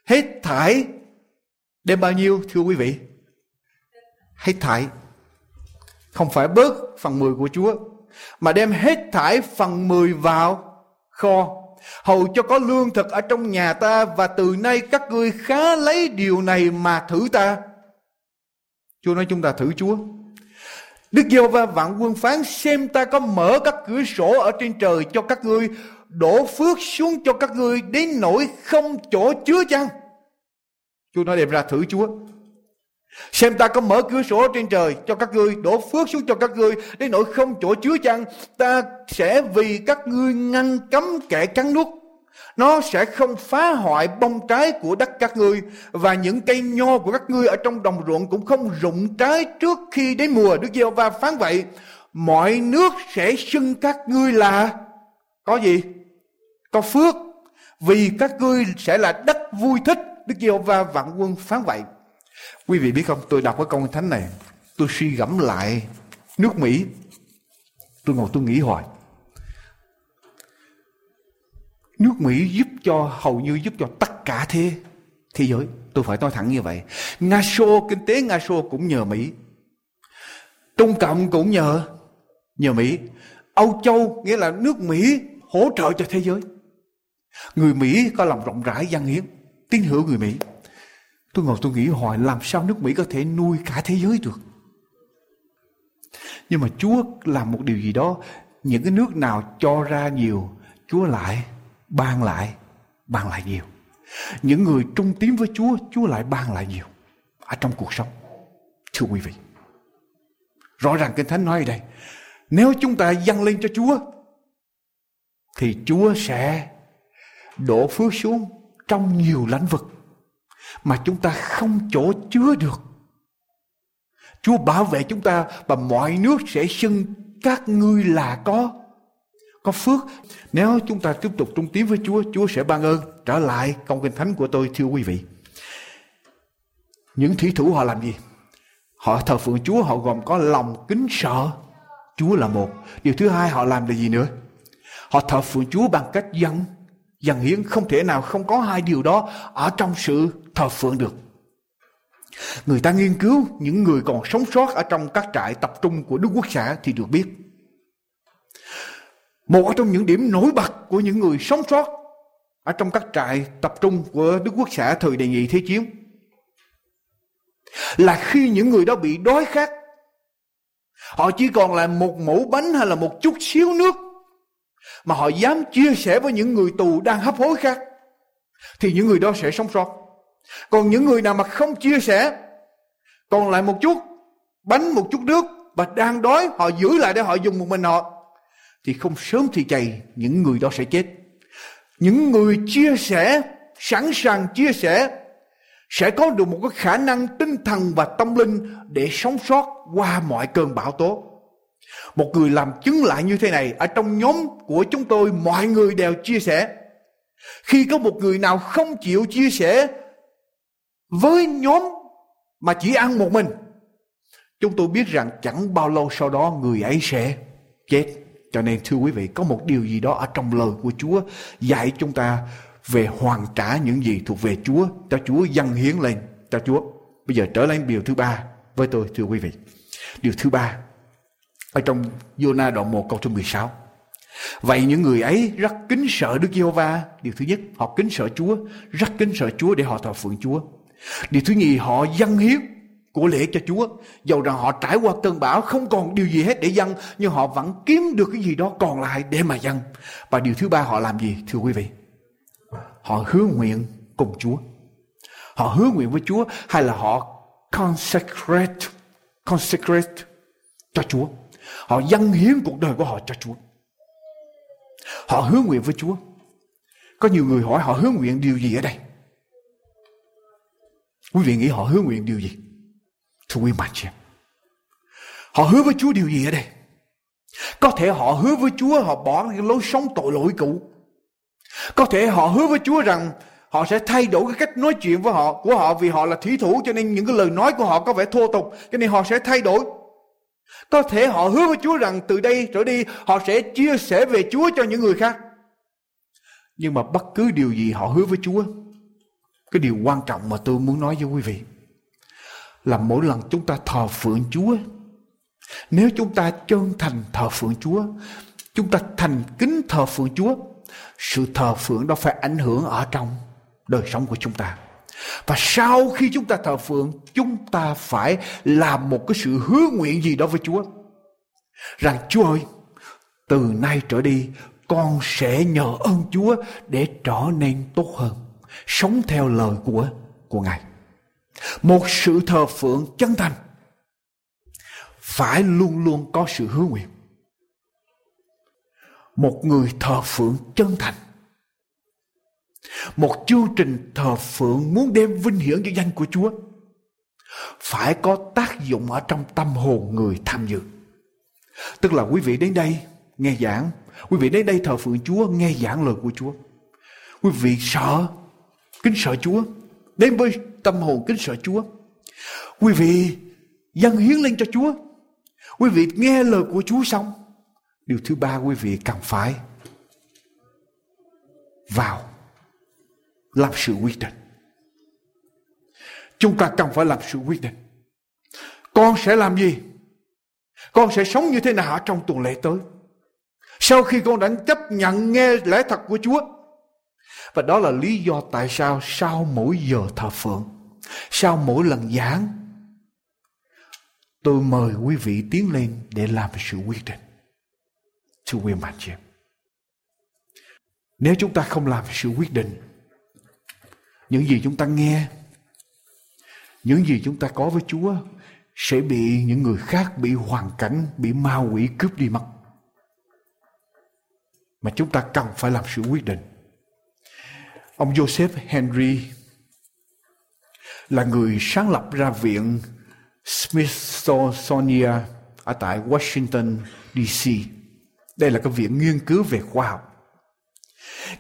hết thải. Đem bao nhiêu, thưa quý vị? Hết thải. Không phải bớt phần 10 của Chúa, mà đem hết thải phần 10 vào kho. Hầu cho có lương thực ở trong nhà ta và từ nay các ngươi khá lấy điều này mà thử ta. Chúa nói chúng ta thử Chúa. Đức giê va vạn quân phán xem ta có mở các cửa sổ ở trên trời cho các ngươi, đổ phước xuống cho các ngươi đến nỗi không chỗ chứa chăng? Chúa nói đem ra thử Chúa. Xem ta có mở cửa sổ trên trời cho các ngươi, đổ phước xuống cho các ngươi, đến nỗi không chỗ chứa chăng, ta sẽ vì các ngươi ngăn cấm kẻ cắn nuốt. Nó sẽ không phá hoại bông trái của đất các ngươi và những cây nho của các ngươi ở trong đồng ruộng cũng không rụng trái trước khi đến mùa. Đức giê va phán vậy, mọi nước sẽ xưng các ngươi là có gì? Có phước vì các ngươi sẽ là đất vui thích. Đức giê va vạn quân phán vậy. Quý vị biết không, tôi đọc cái câu thánh này, tôi suy gẫm lại nước Mỹ. Tôi ngồi tôi nghĩ hoài. Nước Mỹ giúp cho, hầu như giúp cho tất cả thế thế giới. Tôi phải nói thẳng như vậy. Nga Xô, kinh tế Nga Xô cũng nhờ Mỹ. Trung Cộng cũng nhờ nhờ Mỹ. Âu Châu nghĩa là nước Mỹ hỗ trợ cho thế giới. Người Mỹ có lòng rộng rãi dân hiến, tín hữu người Mỹ. Tôi ngồi tôi nghĩ hoài làm sao nước Mỹ có thể nuôi cả thế giới được. Nhưng mà Chúa làm một điều gì đó, những cái nước nào cho ra nhiều, Chúa lại ban lại, ban lại nhiều. Những người trung tín với Chúa, Chúa lại ban lại nhiều ở trong cuộc sống. Thưa quý vị, rõ ràng Kinh Thánh nói ở đây, nếu chúng ta dâng lên cho Chúa, thì Chúa sẽ đổ phước xuống trong nhiều lãnh vực mà chúng ta không chỗ chứa được. Chúa bảo vệ chúng ta và mọi nước sẽ xưng các ngươi là có có phước. Nếu chúng ta tiếp tục trung tín với Chúa, Chúa sẽ ban ơn. Trở lại công kinh thánh của tôi thưa quý vị. Những thủy thủ họ làm gì? Họ thờ phượng Chúa họ gồm có lòng kính sợ. Chúa là một. Điều thứ hai họ làm là gì nữa? Họ thờ phượng Chúa bằng cách dân Dân hiến không thể nào không có hai điều đó ở trong sự thờ phượng được. Người ta nghiên cứu những người còn sống sót ở trong các trại tập trung của Đức Quốc xã thì được biết. Một trong những điểm nổi bật của những người sống sót ở trong các trại tập trung của Đức Quốc xã thời đề nghị Thế chiến là khi những người đó bị đói khát họ chỉ còn là một mẫu bánh hay là một chút xíu nước mà họ dám chia sẻ với những người tù đang hấp hối khác, thì những người đó sẽ sống sót còn những người nào mà không chia sẻ, còn lại một chút, bánh một chút nước và đang đói, họ giữ lại để họ dùng một mình họ, thì không sớm thì chày những người đó sẽ chết những người chia sẻ, sẵn sàng chia sẻ, sẽ có được một cái khả năng tinh thần và tâm linh để sống sót qua mọi cơn bão tố một người làm chứng lại như thế này, ở trong nhóm của chúng tôi, mọi người đều chia sẻ. Khi có một người nào không chịu chia sẻ với nhóm mà chỉ ăn một mình, chúng tôi biết rằng chẳng bao lâu sau đó người ấy sẽ chết. Cho nên thưa quý vị, có một điều gì đó ở trong lời của Chúa dạy chúng ta về hoàn trả những gì thuộc về Chúa, cho Chúa dâng hiến lên cho Chúa. Bây giờ trở lại điều thứ ba với tôi thưa quý vị. Điều thứ ba ở trong Jonah đoạn 1 câu số 16. Vậy những người ấy rất kính sợ Đức Giê-hô-va. Điều thứ nhất, họ kính sợ Chúa, rất kính sợ Chúa để họ thờ phượng Chúa. Điều thứ nhì, họ dâng hiến của lễ cho Chúa. Dầu rằng họ trải qua cơn bão không còn điều gì hết để dâng, nhưng họ vẫn kiếm được cái gì đó còn lại để mà dâng. Và điều thứ ba họ làm gì thưa quý vị? Họ hứa nguyện cùng Chúa. Họ hứa nguyện với Chúa hay là họ consecrate consecrate cho Chúa. Họ dâng hiến cuộc đời của họ cho Chúa. Họ hứa nguyện với Chúa. Có nhiều người hỏi họ hứa nguyện điều gì ở đây? Quý vị nghĩ họ hứa nguyện điều gì? Thưa quý bạn chị Họ hứa với Chúa điều gì ở đây? Có thể họ hứa với Chúa họ bỏ cái lối sống tội lỗi cũ. Có thể họ hứa với Chúa rằng họ sẽ thay đổi cái cách nói chuyện với họ của họ vì họ là thủy thủ cho nên những cái lời nói của họ có vẻ thô tục cho nên họ sẽ thay đổi. Có thể họ hứa với Chúa rằng từ đây trở đi họ sẽ chia sẻ về Chúa cho những người khác. Nhưng mà bất cứ điều gì họ hứa với Chúa, cái điều quan trọng mà tôi muốn nói với quý vị là mỗi lần chúng ta thờ phượng Chúa, nếu chúng ta chân thành thờ phượng Chúa, chúng ta thành kính thờ phượng Chúa, sự thờ phượng đó phải ảnh hưởng ở trong đời sống của chúng ta. Và sau khi chúng ta thờ phượng, chúng ta phải làm một cái sự hứa nguyện gì đó với Chúa. Rằng Chúa ơi, từ nay trở đi, con sẽ nhờ ơn Chúa để trở nên tốt hơn. Sống theo lời của, của Ngài. Một sự thờ phượng chân thành phải luôn luôn có sự hứa nguyện. Một người thờ phượng chân thành một chương trình thờ phượng muốn đem vinh hiển cho danh của Chúa phải có tác dụng ở trong tâm hồn người tham dự. Tức là quý vị đến đây nghe giảng, quý vị đến đây thờ phượng Chúa nghe giảng lời của Chúa. Quý vị sợ, kính sợ Chúa, đến với tâm hồn kính sợ Chúa. Quý vị dâng hiến lên cho Chúa. Quý vị nghe lời của Chúa xong. Điều thứ ba quý vị cần phải vào làm sự quyết định. Chúng ta cần phải làm sự quyết định. Con sẽ làm gì? Con sẽ sống như thế nào trong tuần lễ tới? Sau khi con đã chấp nhận nghe lẽ thật của Chúa. Và đó là lý do tại sao sau mỗi giờ thờ phượng, sau mỗi lần giảng, tôi mời quý vị tiến lên để làm sự quyết định. Thưa quý bạn chị Nếu chúng ta không làm sự quyết định những gì chúng ta nghe những gì chúng ta có với chúa sẽ bị những người khác bị hoàn cảnh bị ma quỷ cướp đi mất. Mà chúng ta cần phải làm sự quyết định ông joseph henry là người sáng lập ra viện smithsonian ở tại washington dc đây là cái viện nghiên cứu về khoa học.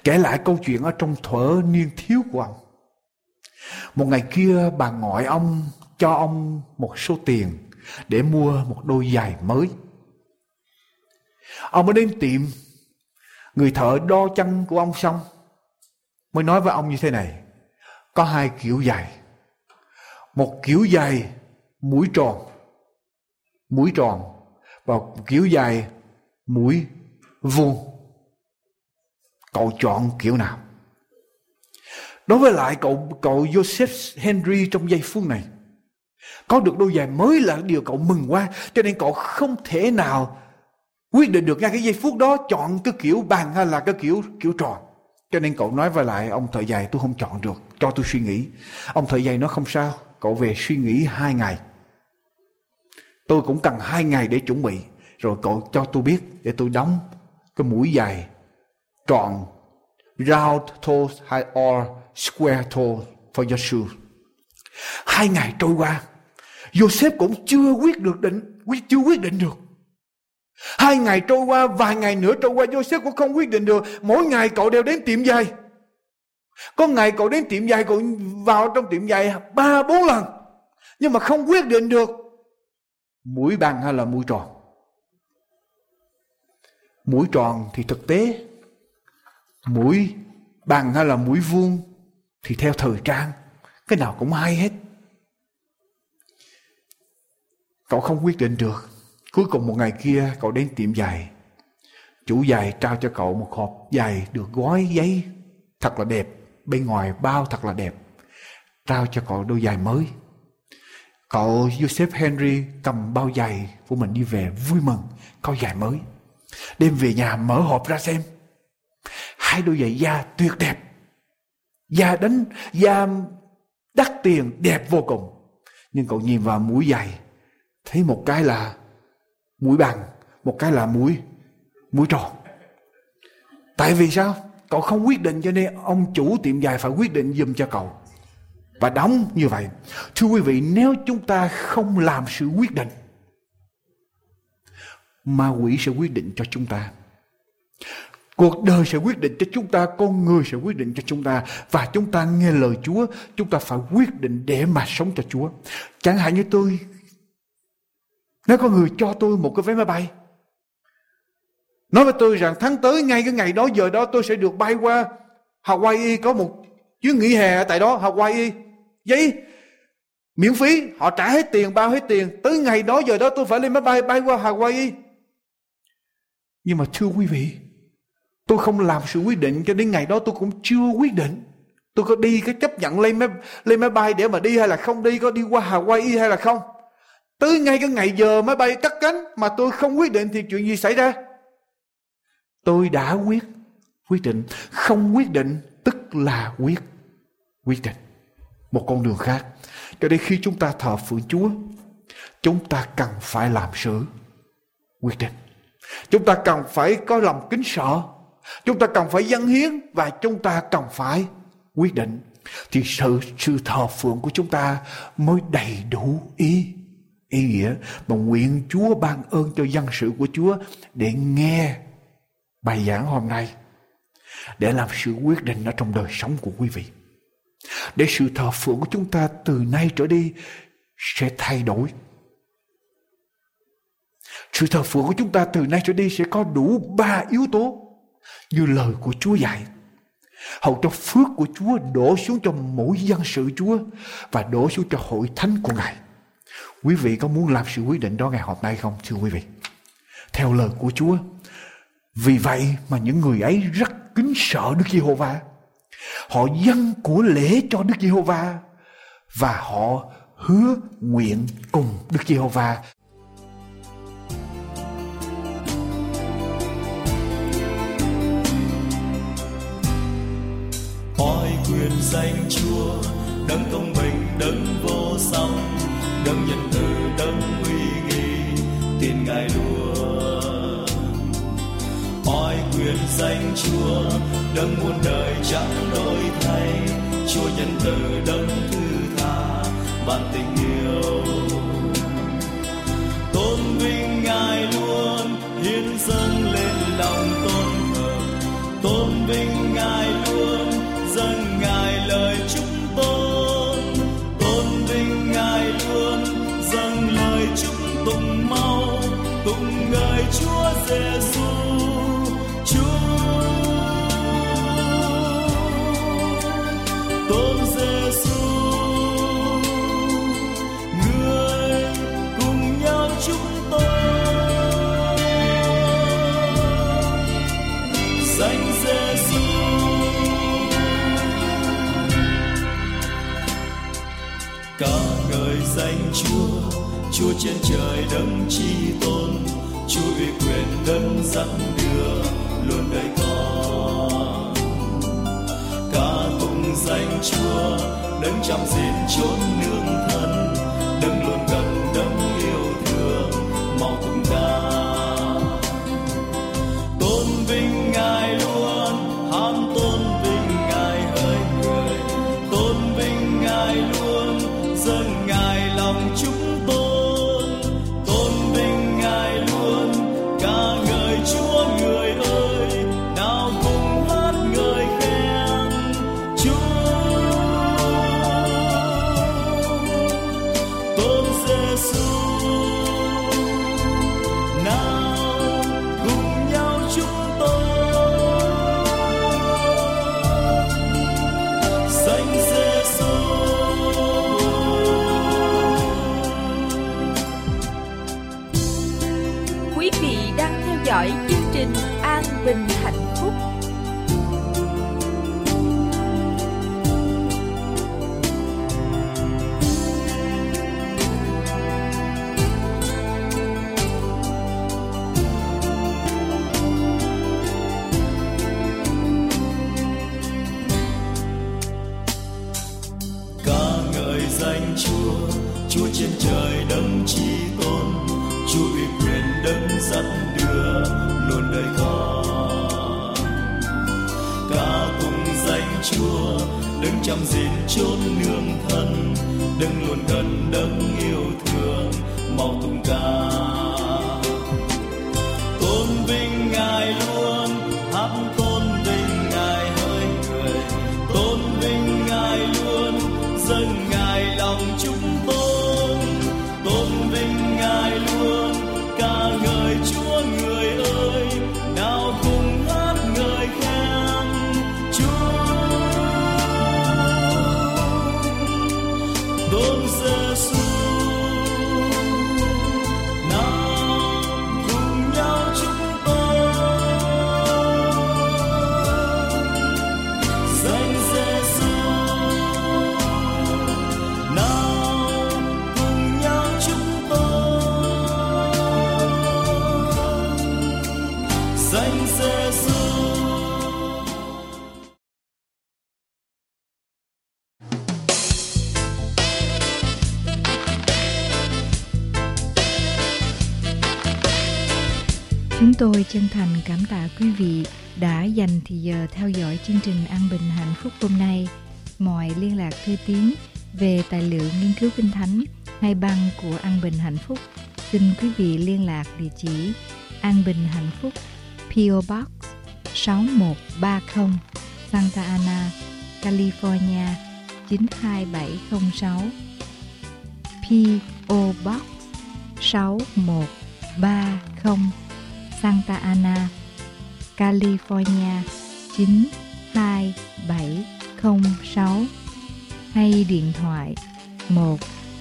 Kể lại câu chuyện ở trong thuở niên thiếu của ông. Một ngày kia bà ngoại ông cho ông một số tiền để mua một đôi giày mới. Ông mới đến tiệm, người thợ đo chân của ông xong, mới nói với ông như thế này, có hai kiểu giày. Một kiểu giày mũi tròn, mũi tròn, và kiểu giày mũi vuông. Cậu chọn kiểu nào? Đối với lại cậu cậu Joseph Henry trong giây phút này có được đôi giày mới là điều cậu mừng quá cho nên cậu không thể nào quyết định được ngay cái giây phút đó chọn cái kiểu bàn hay là cái kiểu kiểu tròn cho nên cậu nói với lại ông thợ giày tôi không chọn được cho tôi suy nghĩ ông thợ giày nó không sao cậu về suy nghĩ hai ngày tôi cũng cần hai ngày để chuẩn bị rồi cậu cho tôi biết để tôi đóng cái mũi giày tròn round toes hay or square toe for your shoe. Hai ngày trôi qua, Joseph cũng chưa quyết được định, chưa quyết định được. Hai ngày trôi qua, vài ngày nữa trôi qua, Joseph cũng không quyết định được. Mỗi ngày cậu đều đến tiệm giày. Có ngày cậu đến tiệm giày, cậu vào trong tiệm giày ba bốn lần. Nhưng mà không quyết định được mũi bằng hay là mũi tròn. Mũi tròn thì thực tế, mũi bằng hay là mũi vuông thì theo thời trang cái nào cũng hay hết cậu không quyết định được cuối cùng một ngày kia cậu đến tiệm giày. Chủ giày trao cho cậu một hộp giày được gói giấy thật là đẹp bên ngoài bao thật là đẹp. Trao cho cậu đôi giày mới. Cậu Joseph Henry cầm bao giày của mình đi về vui mừng có giày mới. Đem về nhà mở hộp ra xem. Hai đôi giày da tuyệt đẹp. Da đánh, da đắt tiền, đẹp vô cùng. Nhưng cậu nhìn vào mũi giày, thấy một cái là mũi bằng, một cái là mũi mũi tròn. Tại vì sao? Cậu không quyết định cho nên ông chủ tiệm dài phải quyết định giùm cho cậu. Và đóng như vậy. Thưa quý vị, nếu chúng ta không làm sự quyết định, ma quỷ sẽ quyết định cho chúng ta. Cuộc đời sẽ quyết định cho chúng ta, con người sẽ quyết định cho chúng ta. Và chúng ta nghe lời chúa, chúng ta phải quyết định để mà sống cho chúa. Chẳng hạn như tôi nếu có người cho tôi một cái vé máy bay, nói với tôi rằng tháng tới ngay cái ngày đó, giờ đó tôi sẽ được bay qua Hawaii, có một chuyến nghỉ hè tại đó, Hawaii. Giấy miễn phí, họ trả hết tiền, bao hết tiền. Tới ngày đó, giờ đó tôi phải lên máy bay bay qua Hawaii. Nhưng mà thưa quý vị, tôi không làm sự quyết định cho đến ngày đó tôi cũng chưa quyết định. Tôi có đi có chấp nhận lên máy lên máy bay để mà đi hay là không đi, có đi qua Hawaii hay là không? Tới ngay cái ngày giờ máy bay cắt cánh mà tôi không quyết định thì chuyện gì xảy ra? Tôi đã quyết quyết định. Không quyết định tức là quyết quyết định. Một con đường khác. Cho đến khi chúng ta thờ phượng Chúa, chúng ta cần phải làm sự quyết định. Chúng ta cần phải có lòng kính sợ. Chúng ta cần phải dâng hiến và chúng ta cần phải quyết định. Thì sự sự thờ phượng của chúng ta mới đầy đủ ý ý nghĩa mà nguyện Chúa ban ơn cho dân sự của Chúa để nghe bài giảng hôm nay, để làm sự quyết định ở trong đời sống của quý vị để sự thờ phượng của chúng ta từ nay trở đi sẽ thay đổi sự thờ phượng của chúng ta từ nay trở đi sẽ có đủ ba yếu tố như lời của Chúa dạy. Hầu cho phước của Chúa đổ xuống cho mỗi dân sự Chúa và đổ xuống cho hội thánh của Ngài. Quý vị có muốn làm sự quyết định đó ngày hôm nay không, thưa quý vị? Theo lời của Chúa. Vì vậy mà những người ấy rất kính sợ Đức Giê-hô-va. Họ dâng của lễ cho Đức Giê-hô-va và họ hứa nguyện cùng Đức Giê-hô-va hỏi quyền danh Chúa, đấng công bình đấng danh Chúa, đấng muôn đời chẳng đổi thay. Chúa nhân từ đấng thứ tha, ban tình yêu. Tôn vinh ngài luôn, hiến dâng lên lòng tôi Chúa, trên trời đấng chi tôn, Chúa uy quyền đấng dẫn đường luôn đời con. Ca tụng danh Chúa, đấng chăm gìn chốn nương thân, đấng luôn gần đấng tôi chân thành cảm tạ quý vị đã dành thì giờ theo dõi chương trình An Bình Hạnh Phúc hôm nay. Mọi liên lạc thư tín về tài liệu nghiên cứu kinh thánh hay băng của An Bình Hạnh Phúc xin quý vị liên lạc địa chỉ An Bình Hạnh Phúc PO Box 6130 Santa Ana, California 92706 PO Box 6130 Santa Ana, California 92706 hay điện thoại 1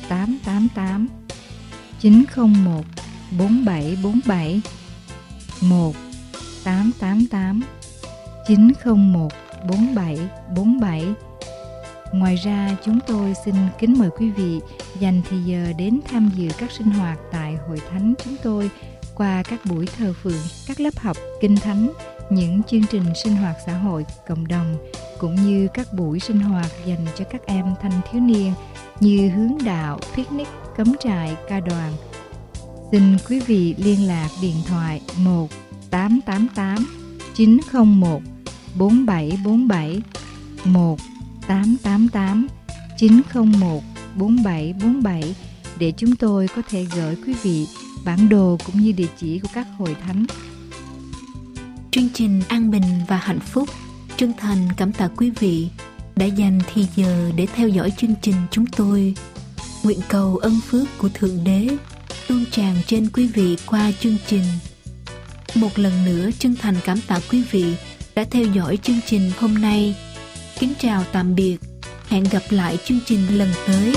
888 901 4747 1 888 901 4747 Ngoài ra, chúng tôi xin kính mời quý vị dành thì giờ đến tham dự các sinh hoạt tại Hội Thánh chúng tôi qua các buổi thờ phượng, các lớp học kinh thánh, những chương trình sinh hoạt xã hội, cộng đồng, cũng như các buổi sinh hoạt dành cho các em thanh thiếu niên như hướng đạo, picnic, cấm trại, ca đoàn. Xin quý vị liên lạc điện thoại 1 888 901 4747 1 888 901 4747 để chúng tôi có thể gửi quý vị bản đồ cũng như địa chỉ của các hội thánh. Chương trình An Bình và Hạnh Phúc chân thành cảm tạ quý vị đã dành thì giờ để theo dõi chương trình chúng tôi. Nguyện cầu ân phước của Thượng Đế tuôn tràn trên quý vị qua chương trình. Một lần nữa chân thành cảm tạ quý vị đã theo dõi chương trình hôm nay. Kính chào tạm biệt. Hẹn gặp lại chương trình lần tới.